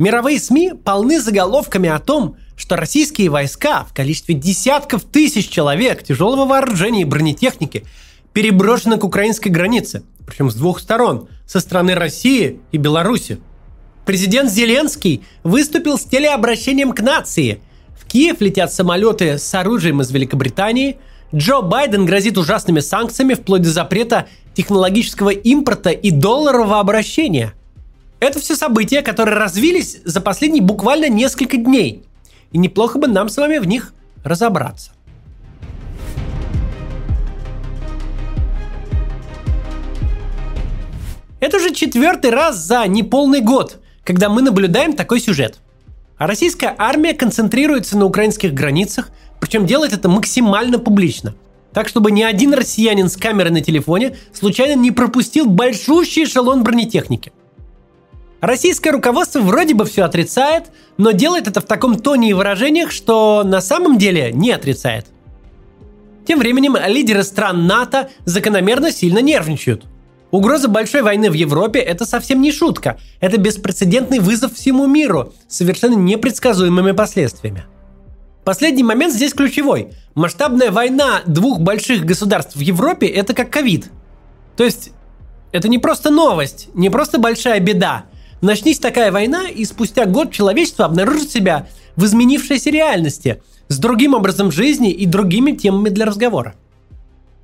Мировые СМИ полны заголовками о том, что российские войска в количестве десятков тысяч человек тяжелого вооружения и бронетехники переброшены к украинской границе, причем с двух сторон, со стороны России и Беларуси. Президент Зеленский выступил с телеобращением к нации. В Киев летят самолеты с оружием из Великобритании. Джо Байден грозит ужасными санкциями вплоть до запрета технологического импорта и долларового обращения. Это все события, которые развились за последние буквально несколько дней. И неплохо бы нам с вами в них разобраться. Это уже четвертый раз за неполный год, когда мы наблюдаем такой сюжет. Российская армия концентрируется на украинских границах, причем делает это максимально публично. Так, чтобы ни один россиянин с камерой на телефоне случайно не пропустил большущий эшелон бронетехники. Российское руководство вроде бы все отрицает, но делает это в таком тоне и выражениях, что на самом деле не отрицает. Тем временем лидеры стран НАТО закономерно сильно нервничают – Угроза большой войны в Европе – это совсем не шутка. Это беспрецедентный вызов всему миру с совершенно непредсказуемыми последствиями. Последний момент здесь ключевой. Масштабная война двух больших государств в Европе – это как ковид. То есть, это не просто новость, не просто большая беда. Начнись такая война, и спустя год человечество обнаружит себя в изменившейся реальности, с другим образом жизни и другими темами для разговора.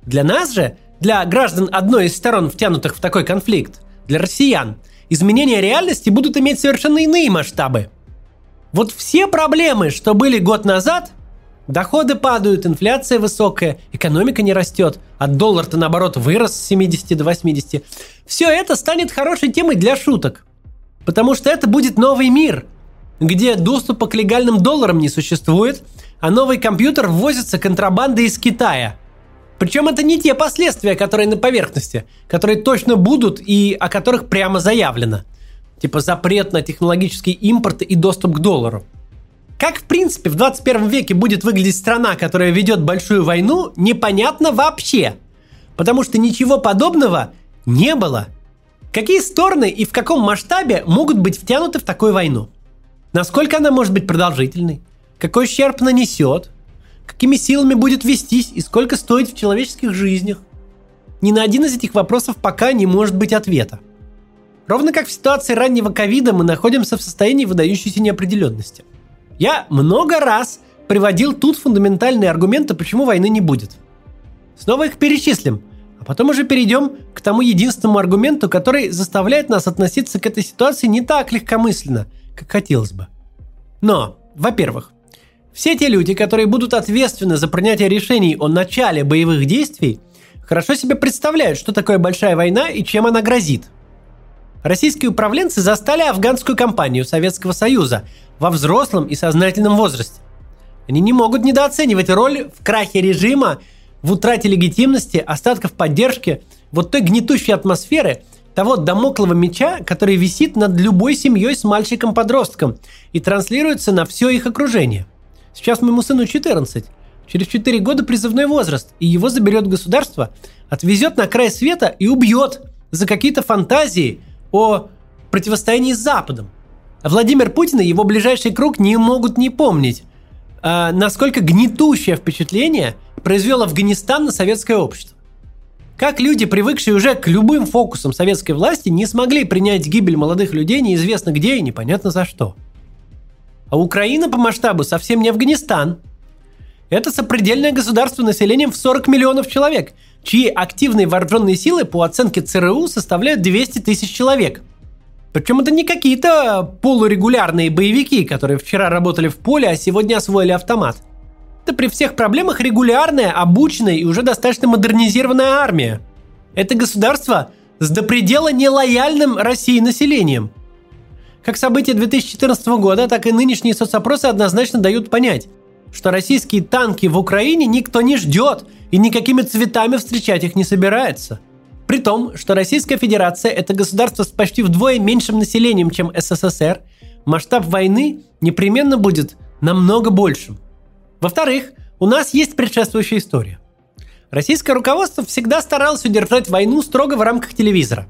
Для нас же – для граждан одной из сторон, втянутых в такой конфликт, для россиян, изменения реальности будут иметь совершенно иные масштабы. Вот все проблемы, что были год назад, доходы падают, инфляция высокая, экономика не растет, а доллар-то наоборот вырос с 70 до 80, все это станет хорошей темой для шуток. Потому что это будет новый мир, где доступа к легальным долларам не существует, а новый компьютер ввозится контрабандой из Китая – причем это не те последствия, которые на поверхности, которые точно будут и о которых прямо заявлено. Типа запрет на технологический импорт и доступ к доллару. Как, в принципе, в 21 веке будет выглядеть страна, которая ведет большую войну, непонятно вообще. Потому что ничего подобного не было. Какие стороны и в каком масштабе могут быть втянуты в такую войну? Насколько она может быть продолжительной? Какой ущерб нанесет? какими силами будет вестись и сколько стоит в человеческих жизнях. Ни на один из этих вопросов пока не может быть ответа. Ровно как в ситуации раннего ковида мы находимся в состоянии выдающейся неопределенности. Я много раз приводил тут фундаментальные аргументы, почему войны не будет. Снова их перечислим, потом уже перейдем к тому единственному аргументу, который заставляет нас относиться к этой ситуации не так легкомысленно, как хотелось бы. Но, во-первых, все те люди, которые будут ответственны за принятие решений о начале боевых действий, хорошо себе представляют, что такое большая война и чем она грозит. Российские управленцы застали афганскую кампанию Советского Союза во взрослом и сознательном возрасте. Они не могут недооценивать роль в крахе режима, в утрате легитимности, остатков поддержки, вот той гнетущей атмосферы, того домоклого меча, который висит над любой семьей с мальчиком-подростком и транслируется на все их окружение – Сейчас моему сыну 14. Через 4 года призывной возраст, и его заберет государство, отвезет на край света и убьет за какие-то фантазии о противостоянии с Западом. Владимир Путин и его ближайший круг не могут не помнить, а насколько гнетущее впечатление произвел Афганистан на советское общество. Как люди, привыкшие уже к любым фокусам советской власти, не смогли принять гибель молодых людей неизвестно где и непонятно за что – а Украина по масштабу совсем не Афганистан. Это сопредельное государство населением в 40 миллионов человек, чьи активные вооруженные силы по оценке ЦРУ составляют 200 тысяч человек. Причем это не какие-то полурегулярные боевики, которые вчера работали в поле, а сегодня освоили автомат. Это при всех проблемах регулярная, обученная и уже достаточно модернизированная армия. Это государство с до предела нелояльным России населением – как события 2014 года, так и нынешние соцопросы однозначно дают понять, что российские танки в Украине никто не ждет и никакими цветами встречать их не собирается. При том, что Российская Федерация – это государство с почти вдвое меньшим населением, чем СССР, масштаб войны непременно будет намного большим. Во-вторых, у нас есть предшествующая история. Российское руководство всегда старалось удержать войну строго в рамках телевизора.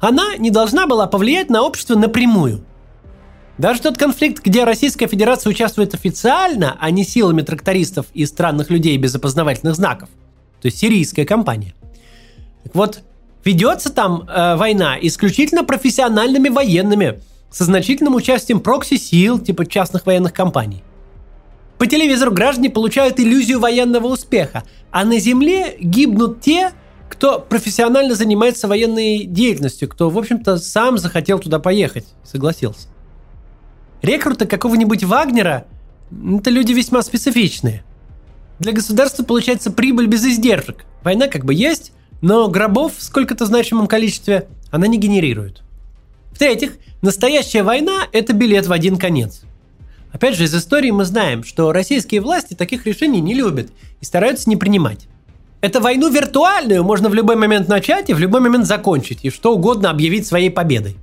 Она не должна была повлиять на общество напрямую – Даже тот конфликт, где Российская Федерация участвует официально, а не силами трактористов и странных людей без опознавательных знаков, то есть сирийская компания. Так вот, ведется там э, война исключительно профессиональными военными, со значительным участием прокси-сил, типа частных военных компаний. По телевизору граждане получают иллюзию военного успеха, а на земле гибнут те, кто профессионально занимается военной деятельностью, кто, в общем-то, сам захотел туда поехать, согласился. Рекруты какого-нибудь Вагнера – это люди весьма специфичные. Для государства получается прибыль без издержек. Война как бы есть, но гробов в сколько-то значимом количестве она не генерирует. В-третьих, настоящая война – это билет в один конец. Опять же, из истории мы знаем, что российские власти таких решений не любят и стараются не принимать. Эту войну виртуальную можно в любой момент начать и в любой момент закончить, и что угодно объявить своей победой.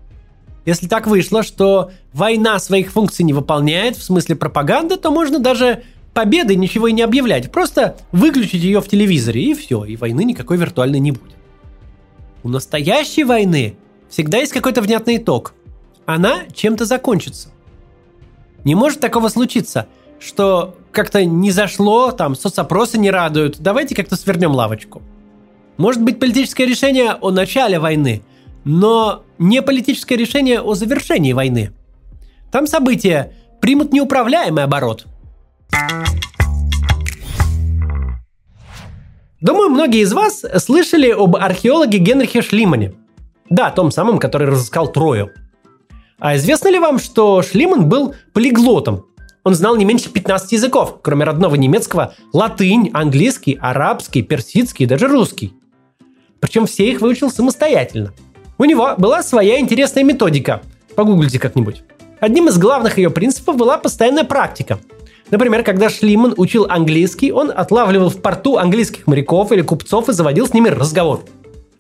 Если так вышло, что война своих функций не выполняет в смысле пропаганды, то можно даже победой ничего и не объявлять. Просто выключить ее в телевизоре, и все, и войны никакой виртуальной не будет. У настоящей войны всегда есть какой-то внятный итог. Она чем-то закончится. Не может такого случиться, что как-то не зашло, там соцопросы не радуют, давайте как-то свернем лавочку. Может быть политическое решение о начале войны, но не политическое решение о завершении войны. Там события примут неуправляемый оборот. Думаю, многие из вас слышали об археологе Генрихе Шлимане. Да, том самом, который разыскал Трою. А известно ли вам, что Шлиман был полиглотом? Он знал не меньше 15 языков, кроме родного немецкого, латынь, английский, арабский, персидский и даже русский. Причем все их выучил самостоятельно – у него была своя интересная методика. Погуглите как-нибудь. Одним из главных ее принципов была постоянная практика. Например, когда Шлиман учил английский, он отлавливал в порту английских моряков или купцов и заводил с ними разговор.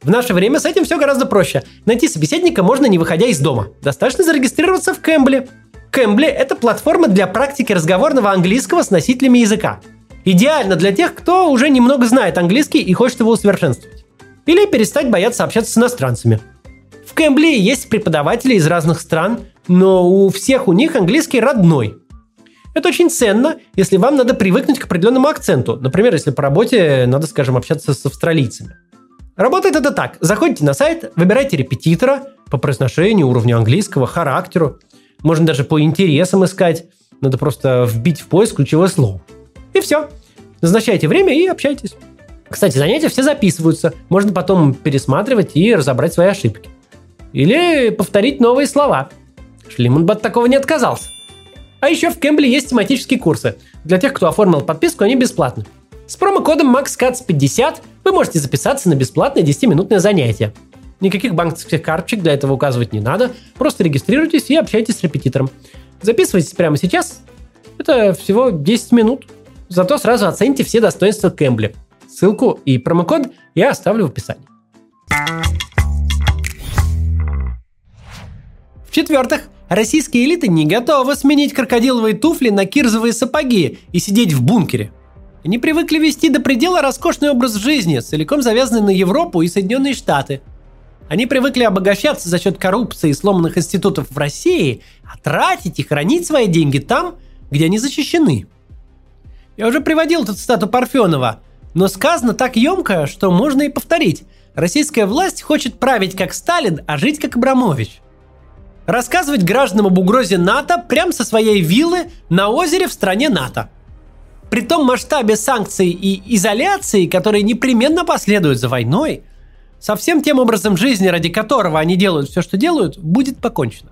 В наше время с этим все гораздо проще. Найти собеседника можно не выходя из дома. Достаточно зарегистрироваться в Кэмбле. Кэмбле – это платформа для практики разговорного английского с носителями языка. Идеально для тех, кто уже немного знает английский и хочет его усовершенствовать. Или перестать бояться общаться с иностранцами – в Кэмбле есть преподаватели из разных стран, но у всех у них английский родной. Это очень ценно, если вам надо привыкнуть к определенному акценту. Например, если по работе надо, скажем, общаться с австралийцами. Работает это так. Заходите на сайт, выбирайте репетитора по произношению, уровню английского, характеру. Можно даже по интересам искать. Надо просто вбить в поиск ключевое слово. И все. Назначайте время и общайтесь. Кстати, занятия все записываются. Можно потом пересматривать и разобрать свои ошибки. Или повторить новые слова. Шлиман бы от такого не отказался. А еще в Кембле есть тематические курсы. Для тех, кто оформил подписку, они бесплатны. С промокодом MaxCats50 вы можете записаться на бесплатное 10-минутное занятие. Никаких банковских карточек для этого указывать не надо. Просто регистрируйтесь и общайтесь с репетитором. Записывайтесь прямо сейчас. Это всего 10 минут. Зато сразу оцените все достоинства Кэмбли. Ссылку и промокод я оставлю в описании. В-четвертых, российские элиты не готовы сменить крокодиловые туфли на кирзовые сапоги и сидеть в бункере. Они привыкли вести до предела роскошный образ жизни, целиком завязанный на Европу и Соединенные Штаты. Они привыкли обогащаться за счет коррупции и сломанных институтов в России, а тратить и хранить свои деньги там, где они защищены. Я уже приводил тут стату Парфенова, но сказано так емко, что можно и повторить. Российская власть хочет править как Сталин, а жить как Абрамович рассказывать гражданам об угрозе НАТО прямо со своей виллы на озере в стране НАТО. При том масштабе санкций и изоляции, которые непременно последуют за войной, со всем тем образом жизни, ради которого они делают все, что делают, будет покончено.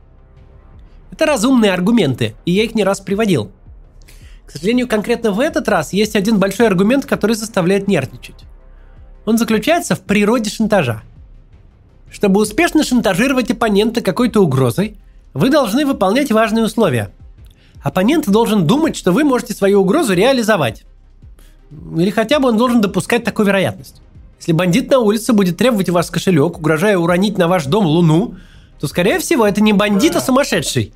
Это разумные аргументы, и я их не раз приводил. К сожалению, конкретно в этот раз есть один большой аргумент, который заставляет нервничать. Он заключается в природе шантажа – чтобы успешно шантажировать оппонента какой-то угрозой, вы должны выполнять важные условия. Оппонент должен думать, что вы можете свою угрозу реализовать. Или хотя бы он должен допускать такую вероятность. Если бандит на улице будет требовать у вас кошелек, угрожая уронить на ваш дом луну, то, скорее всего, это не бандит, а сумасшедший.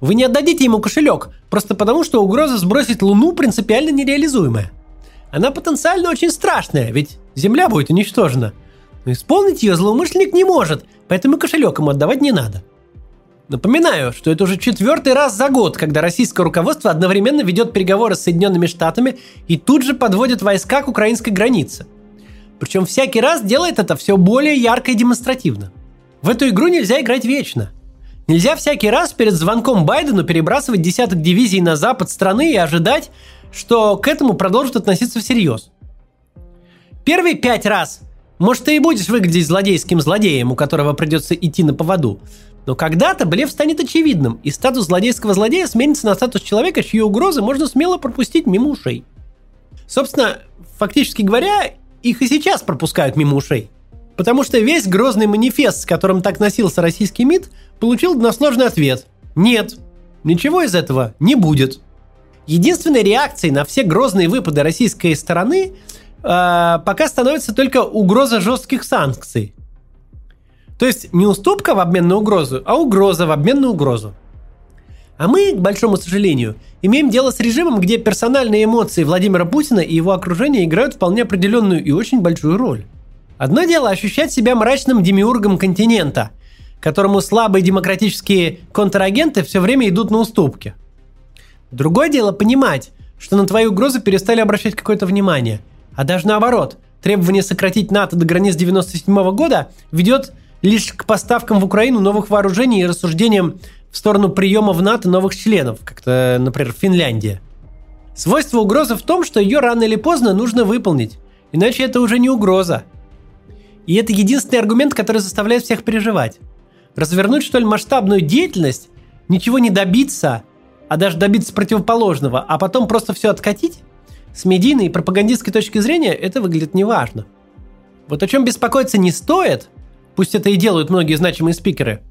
Вы не отдадите ему кошелек, просто потому что угроза сбросить луну принципиально нереализуемая. Она потенциально очень страшная, ведь Земля будет уничтожена – но исполнить ее злоумышленник не может, поэтому кошелек ему отдавать не надо. Напоминаю, что это уже четвертый раз за год, когда российское руководство одновременно ведет переговоры с Соединенными Штатами и тут же подводит войска к украинской границе. Причем всякий раз делает это все более ярко и демонстративно. В эту игру нельзя играть вечно. Нельзя всякий раз перед звонком Байдену перебрасывать десяток дивизий на запад страны и ожидать, что к этому продолжат относиться всерьез. Первые пять раз, может, ты и будешь выглядеть злодейским злодеем, у которого придется идти на поводу. Но когда-то блеф станет очевидным, и статус злодейского злодея сменится на статус человека, чьи угрозы можно смело пропустить мимо ушей. Собственно, фактически говоря, их и сейчас пропускают мимо ушей. Потому что весь грозный манифест, с которым так носился российский МИД, получил односложный ответ. Нет, ничего из этого не будет. Единственной реакцией на все грозные выпады российской стороны э, пока становится только угроза жестких санкций. То есть не уступка в обмен на угрозу, а угроза в обмен на угрозу. А мы, к большому сожалению, имеем дело с режимом, где персональные эмоции Владимира Путина и его окружения играют вполне определенную и очень большую роль. Одно дело ощущать себя мрачным демиургом континента, которому слабые демократические контрагенты все время идут на уступки. Другое дело понимать, что на твои угрозы перестали обращать какое-то внимание. А даже наоборот, требование сократить НАТО до границ 97 года ведет лишь к поставкам в Украину новых вооружений и рассуждениям в сторону приема в НАТО новых членов, как-то, например, Финляндия. Свойство угрозы в том, что ее рано или поздно нужно выполнить, иначе это уже не угроза. И это единственный аргумент, который заставляет всех переживать. Развернуть, что ли, масштабную деятельность, ничего не добиться, а даже добиться противоположного, а потом просто все откатить, с медийной и пропагандистской точки зрения это выглядит неважно. Вот о чем беспокоиться не стоит, пусть это и делают многие значимые спикеры,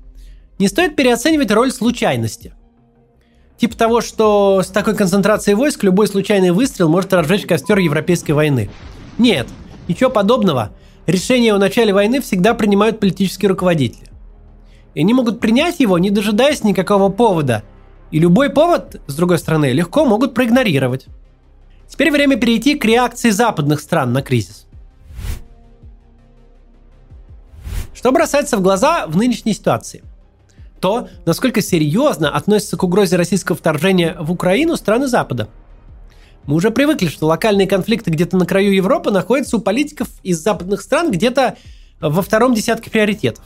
не стоит переоценивать роль случайности. Типа того, что с такой концентрацией войск любой случайный выстрел может разжечь костер Европейской войны. Нет, ничего подобного. Решение о начале войны всегда принимают политические руководители. И они могут принять его, не дожидаясь никакого повода. И любой повод, с другой стороны, легко могут проигнорировать. Теперь время перейти к реакции западных стран на кризис. Что бросается в глаза в нынешней ситуации? То, насколько серьезно относятся к угрозе российского вторжения в Украину страны Запада. Мы уже привыкли, что локальные конфликты где-то на краю Европы находятся у политиков из западных стран где-то во втором десятке приоритетов.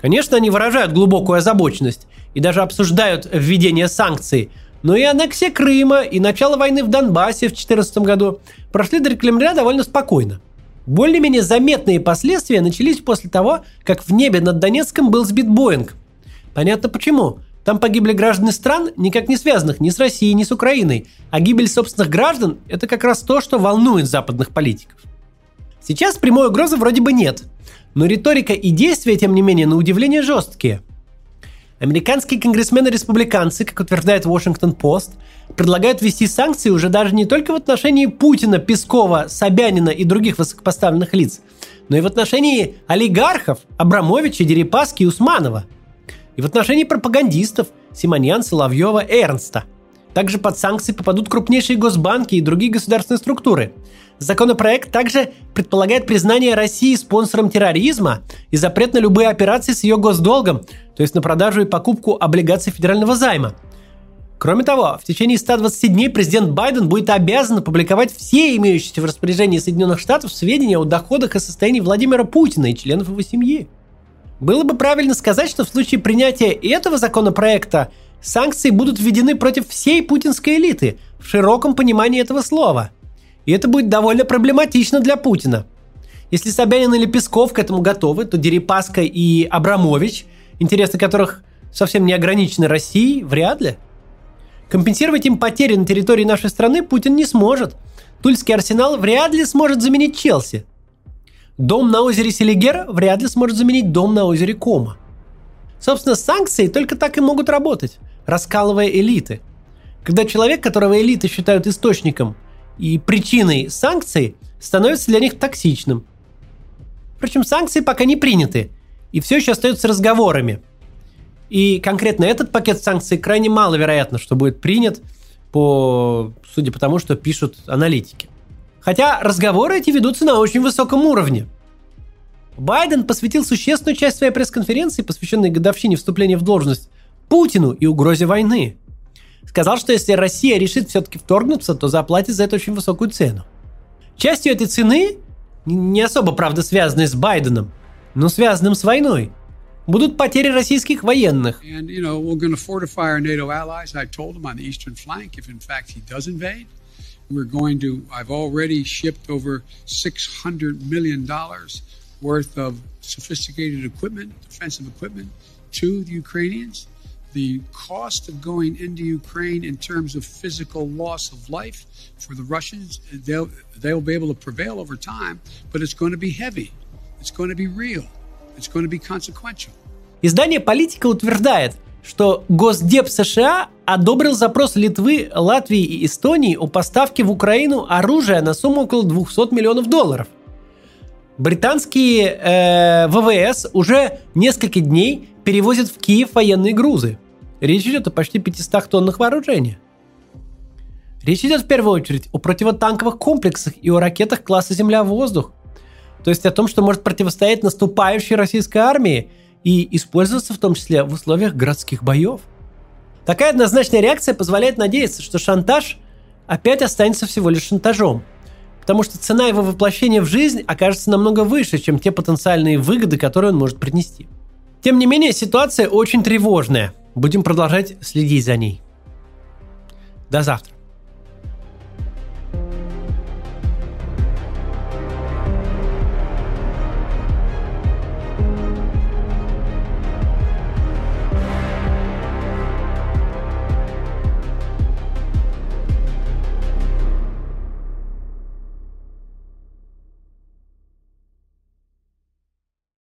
Конечно, они выражают глубокую озабоченность и даже обсуждают введение санкций, но и аннексия Крыма, и начало войны в Донбассе в 2014 году прошли для Кремля довольно спокойно. Более-менее заметные последствия начались после того, как в небе над Донецком был сбит Боинг. Понятно почему. Там погибли граждане стран, никак не связанных ни с Россией, ни с Украиной. А гибель собственных граждан – это как раз то, что волнует западных политиков. Сейчас прямой угрозы вроде бы нет. Но риторика и действия, тем не менее, на удивление жесткие. Американские конгрессмены-республиканцы, как утверждает Washington Post, предлагают ввести санкции уже даже не только в отношении Путина, Пескова, Собянина и других высокопоставленных лиц, но и в отношении олигархов Абрамовича, Дерипаски и Усманова. И в отношении пропагандистов Симоньян, Соловьева, Эрнста. Также под санкции попадут крупнейшие госбанки и другие государственные структуры. Законопроект также предполагает признание России спонсором терроризма и запрет на любые операции с ее госдолгом, то есть на продажу и покупку облигаций федерального займа – Кроме того, в течение 120 дней президент Байден будет обязан опубликовать все имеющиеся в распоряжении Соединенных Штатов сведения о доходах и состоянии Владимира Путина и членов его семьи. Было бы правильно сказать, что в случае принятия этого законопроекта санкции будут введены против всей путинской элиты в широком понимании этого слова. И это будет довольно проблематично для Путина. Если Собянин или Песков к этому готовы, то Дерипаска и Абрамович, интересы которых совсем не ограничены Россией, вряд ли – Компенсировать им потери на территории нашей страны Путин не сможет. Тульский арсенал вряд ли сможет заменить Челси. Дом на озере Селигер вряд ли сможет заменить дом на озере Кома. Собственно, санкции только так и могут работать, раскалывая элиты. Когда человек, которого элиты считают источником и причиной санкций, становится для них токсичным. Впрочем, санкции пока не приняты, и все еще остаются разговорами – и конкретно этот пакет санкций крайне маловероятно, что будет принят, по, судя по тому, что пишут аналитики. Хотя разговоры эти ведутся на очень высоком уровне. Байден посвятил существенную часть своей пресс-конференции, посвященной годовщине вступления в должность Путину и угрозе войны. Сказал, что если Россия решит все-таки вторгнуться, то заплатит за это очень высокую цену. Частью этой цены, не особо, правда, связанной с Байденом, но связанным с войной, будут потери российских военных. And, you know, We're going to, I've already shipped over $600 million worth of sophisticated equipment, defensive equipment, to the Ukrainians. The cost of going into Ukraine in terms of physical loss of life for the Russians, they'll, they'll be able to prevail over time, but it's going to be heavy. Издание «Политика» утверждает, что Госдеп США одобрил запрос Литвы, Латвии и Эстонии о поставке в Украину оружия на сумму около 200 миллионов долларов. Британские э, ВВС уже несколько дней перевозят в Киев военные грузы. Речь идет о почти 500 тоннах вооружения. Речь идет в первую очередь о противотанковых комплексах и о ракетах класса «Земля-воздух». То есть о том, что может противостоять наступающей российской армии и использоваться в том числе в условиях городских боев. Такая однозначная реакция позволяет надеяться, что шантаж опять останется всего лишь шантажом, потому что цена его воплощения в жизнь окажется намного выше, чем те потенциальные выгоды, которые он может принести. Тем не менее, ситуация очень тревожная. Будем продолжать следить за ней. До завтра.